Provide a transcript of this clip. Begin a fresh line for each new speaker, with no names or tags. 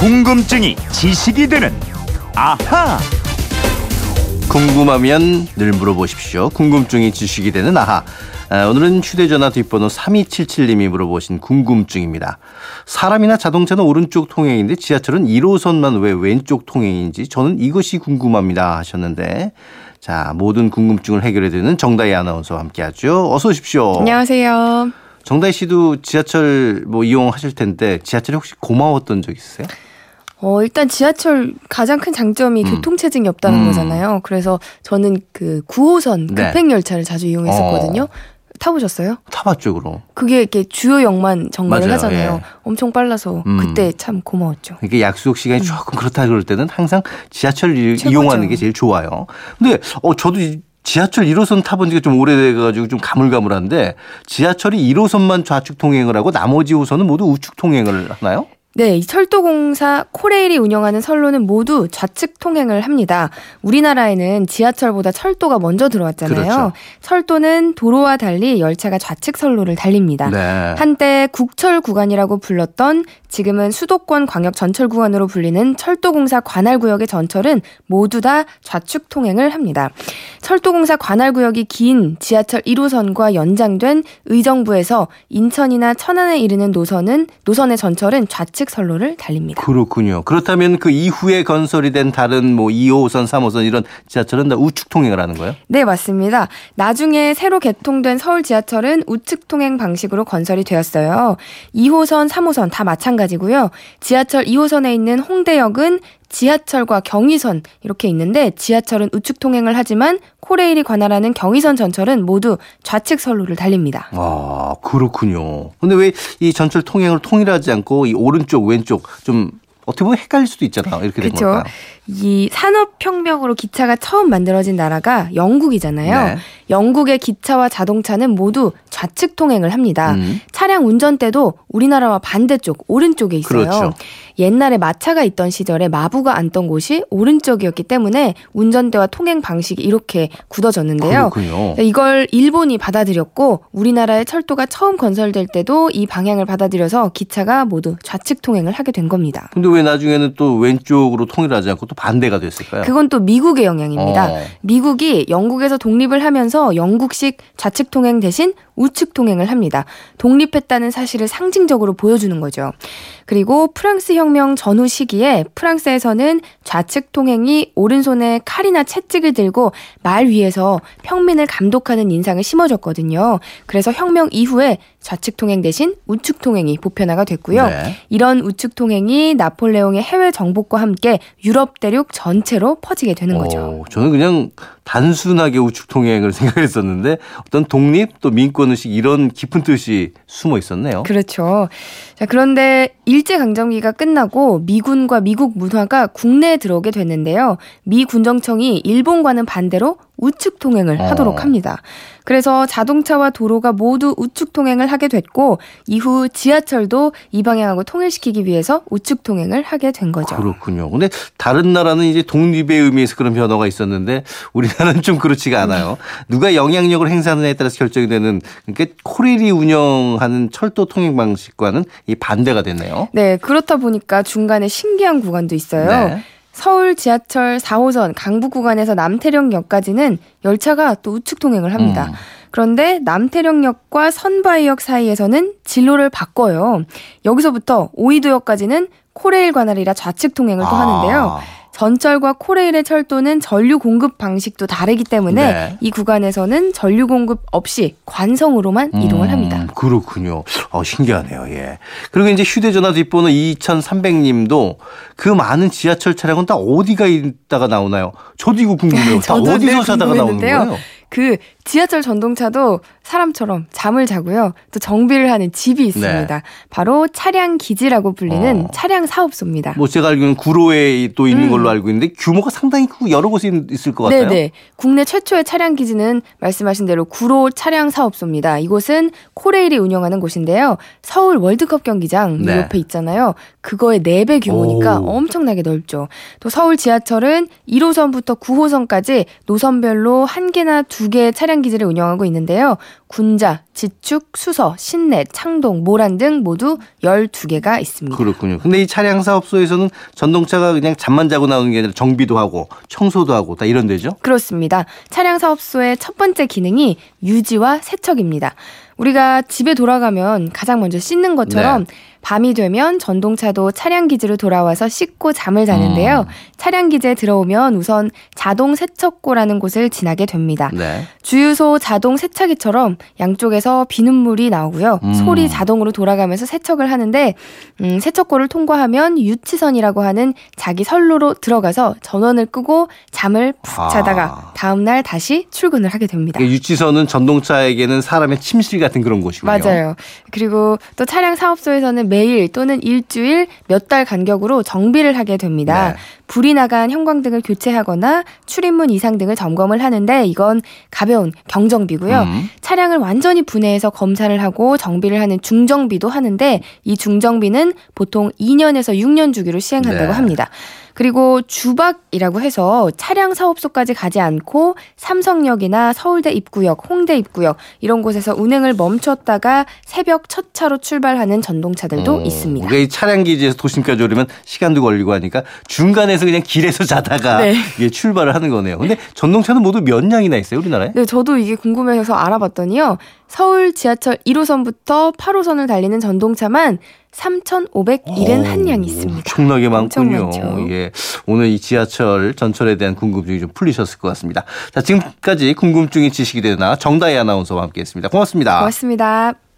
궁금증이 지식이 되는 아하.
궁금하면 늘 물어보십시오. 궁금증이 지식이 되는 아하. 아, 오늘은 휴대전화 뒷번호 3277님이 물어보신 궁금증입니다. 사람이나 자동차는 오른쪽 통행인데 지하철은 1호선만 왜 왼쪽 통행인지 저는 이것이 궁금합니다 하셨는데 자 모든 궁금증을 해결해드리는 정다희 아나운서와 함께하죠. 어서 오십시오.
안녕하세요.
정다희 씨도 지하철 뭐 이용하실 텐데 지하철에 혹시 고마웠던 적 있으세요?
어, 일단 지하철 가장 큰 장점이
음.
교통체증이 없다는
음.
거잖아요. 그래서 저는 그 9호선
네.
급행열차를 자주 이용했었거든요.
어.
타보셨어요?
타봤죠, 그럼.
그게 이렇게 주요역만 전거를
맞아요.
하잖아요.
예.
엄청 빨라서
음.
그때 참 고마웠죠.
이게 약속 시간이 조금 그렇다 그럴 때는 항상 지하철 이-
음. 최고죠.
이용하는 게 제일 좋아요. 근데 어 저도 이 지하철 1호선 타본 지가 좀 오래돼 가지고 좀 가물가물한데 지하철이 1호선만 좌측 통행을 하고 나머지 호선은 모두 우측 통행을 하나요?
네, 이 철도공사 코레일이 운영하는 선로는 모두 좌측 통행을 합니다. 우리나라에는 지하철보다 철도가 먼저 들어왔잖아요.
그렇죠.
철도는 도로와 달리 열차가 좌측 선로를 달립니다.
네.
한때 국철 구간이라고 불렀던 지금은 수도권 광역 전철 구간으로 불리는 철도공사 관할 구역의 전철은 모두 다 좌측 통행을 합니다. 철도공사 관할 구역이 긴 지하철 1호선과 연장된 의정부에서 인천이나 천안에 이르는 노선은 노선의 전철은 좌측 선로를 달립니다.
그렇군요. 그렇다면 그 이후에 건설이 된 다른 뭐 2호선, 3호선 이런 지하철은 다 우측 통행을 하는 거예요?
네, 맞습니다. 나중에 새로 개통된 서울 지하철은 우측 통행 방식으로 건설이 되었어요. 2호선, 3호선 다 마찬가지고요. 지하철 2호선에 있는 홍대역은 지하철과 경의선 이렇게 있는데 지하철은 우측 통행을 하지만 코레일이 관할하는 경의선 전철은 모두 좌측 선로를 달립니다.
아, 그렇군요. 근데 왜 이 전철 통행을 통일하지 않고 이 오른쪽, 왼쪽 좀 어떻게 보면 헷갈릴 수도 있잖아 요. 이렇게 된
그렇죠. 이 산업혁명으로 기차가 처음 만들어진 나라가 영국이잖아요.
네.
영국의 기차와 자동차는 모두 좌측 통행을 합니다.
음.
차량 운전대도 우리나라와 반대쪽 오른쪽에 있어요.
그렇죠.
옛날에 마차가 있던 시절에 마부가 앉던 곳이 오른쪽이었기 때문에 운전대와 통행 방식이 이렇게 굳어졌는데요.
그렇군요.
이걸 일본이 받아들였고 우리나라의 철도가 처음 건설될 때도 이 방향을 받아들여서 기차가 모두 좌측 통행을 하게 된 겁니다.
근데 왜 나중에는 또 왼쪽으로 통일하지 않고 또 반대가 됐을까요?
그건 또 미국의 영향입니다.
어.
미국이 영국에서 독립을 하면서 영국식 좌측 통행 대신 우측 통행을 합니다. 독립했다는 사실을 상징적으로 보여주는 거죠. 그리고 프랑스 혁명 전후 시기에 프랑스에서는 좌측 통행이 오른손에 칼이나 채찍을 들고 말 위에서 평민을 감독하는 인상을 심어줬거든요. 그래서 혁명 이후에 좌측 통행 대신 우측 통행이 보편화가 됐고요.
네.
이런 우측 통행이 나폴레옹의 해외 정복과 함께 유럽 대륙 전체로 퍼지게 되는 거죠.
어, 저는 그냥 단순하게 우측 통행을 생각했었는데 어떤 독립 또 민권 의식 이런 깊은 뜻이 숨어 있었네요.
그렇죠. 자, 그런데 일제 강점기가 끝나고 미군과 미국 문화가 국내에 들어오게 됐는데요. 미 군정청이 일본과는 반대로 우측 통행을
어.
하도록 합니다. 그래서 자동차와 도로가 모두 우측 통행을 하게 됐고 이후 지하철도 이 방향하고 통일시키기 위해서 우측 통행을 하게 된 거죠.
그렇군요. 근데 다른 나라는 이제 독립의 의미에서 그런 변화가 있었는데 우리나라는 좀 그렇지가 않아요. 누가 영향력을 행사하느냐에 따라서 결정이 되는 그러니까 코레일이 운영하는 철도 통행 방식과는 이 반대가 됐네요.
네, 그렇다 보니까 중간에 신기한 구간도 있어요.
네.
서울 지하철 4호선 강북 구간에서 남태령역까지는 열차가 또 우측 통행을 합니다.
음.
그런데 남태령역과 선바이역 사이에서는 진로를 바꿔요. 여기서부터 오이도역까지는 코레일 관할이라 좌측 통행을 또 하는데요.
아,
전철과 코레일의 철도는 전류 공급 방식도 다르기 때문에
네.
이 구간에서는 전류 공급 없이 관성으로만 이동을
음,
합니다.
그렇군요. 어, 신기하네요. 예. 그리고 이제 휴대전화 뒷번호 2300님도 그 많은 지하철 차량은 다 어디가 있다가 나오나요? 저도 이거 궁금해요. 다 어디서
늘
사다가 나오는. 거예요?
그 지하철 전동차도 사람처럼 잠을 자고요. 또 정비를 하는 집이 있습니다. 바로 차량 기지라고 불리는
네. 어.
차량 사업소입니다.
뭐 제가 알기로는 구로에 또 있는
음.
걸로 알고 있는데 규모가 상당히 크고 여러 곳에 있을 것 같아요.
네네. 국내 최초의 차량 기지는 말씀하신 대로 구로 차량 사업소입니다. 이곳은 코레일이 운영하는 곳인데요. 서울 월드컵 경기장
네.
옆에 있잖아요. 그거의 4배 규모니까
오.
엄청나게 넓죠. 또 서울 지하철은 1호선부터 9호선까지 노선별로 한 개나 두 개의 차량 기지를 운영하고 있는데요. 군자, 지축, 수서, 신내, 창동, 모란 등 모두 12개가 있습니다.
그렇군요. 근데 이 차량 사업소에서는 전동차가 그냥 잠만 자고 나오는 게 아니라 정비도 하고 청소도 하고 다 이런 데죠?
그렇습니다. 차량 사업소의 첫 번째 기능이 유지와 세척입니다. 우리가 집에 돌아가면 가장 먼저 씻는 것처럼
네.
밤이 되면 전동차도 차량 기지로 돌아와서 씻고 잠을 자는데요.
음.
차량 기지에 들어오면 우선 자동 세척고라는 곳을 지나게 됩니다.
네.
주유소 자동 세차기처럼 양쪽에서 비눗물이 나오고요.
음.
솔이 자동으로 돌아가면서 세척을 하는데 음, 세척고를 통과하면 유치선이라고 하는 자기 선로로 들어가서 전원을 끄고 잠을 푹
아.
자다가 다음 날 다시 출근을 하게 됩니다.
이게 유치선은 전동차에게는 사람의 침실 같은 그런 곳이군요.
맞아요. 그리고 또 차량 사업소에서는 매일 또는 일주일 몇 달 간격으로 정비를 하게 됩니다.
네.
불이 나간 형광등을 교체하거나 출입문 이상 등을 점검을 하는데 이건 가벼운 경정비고요.
음.
차량을 완전히 분해해서 검사를 하고 정비를 하는 중정비도 하는데 이 중정비는 보통 2년에서 6년 주기로 시행한다고
네.
합니다. 그리고 주박이라고 해서 차량 사업소까지 가지 않고 삼성역이나 서울대 입구역, 홍대 입구역 이런 곳에서 운행을 멈췄다가 새벽 첫 차로 출발하는 전동차들도
어,
있습니다.
차량 기지에서 도심까지 오려면 시간도 걸리고 하니까 중간에 서 그냥 길에서 자다가
네.
이게 출발을 하는 거네요. 근데 전동차는 모두 몇 량이나 있어요, 우리나라에?
네, 저도 이게 궁금해서 알아봤더니요. 서울 지하철 1호선부터 8호선을 달리는 전동차만 3,571량이 있습니다.
엄청나게
엄청
많군요.
많죠.
예. 오늘 이 지하철 전철에 대한 궁금증이 좀 풀리셨을 것 같습니다. 자, 지금까지 궁금증이 지식이 되나 정다희 아나운서와 함께 했습니다. 고맙습니다.
고맙습니다.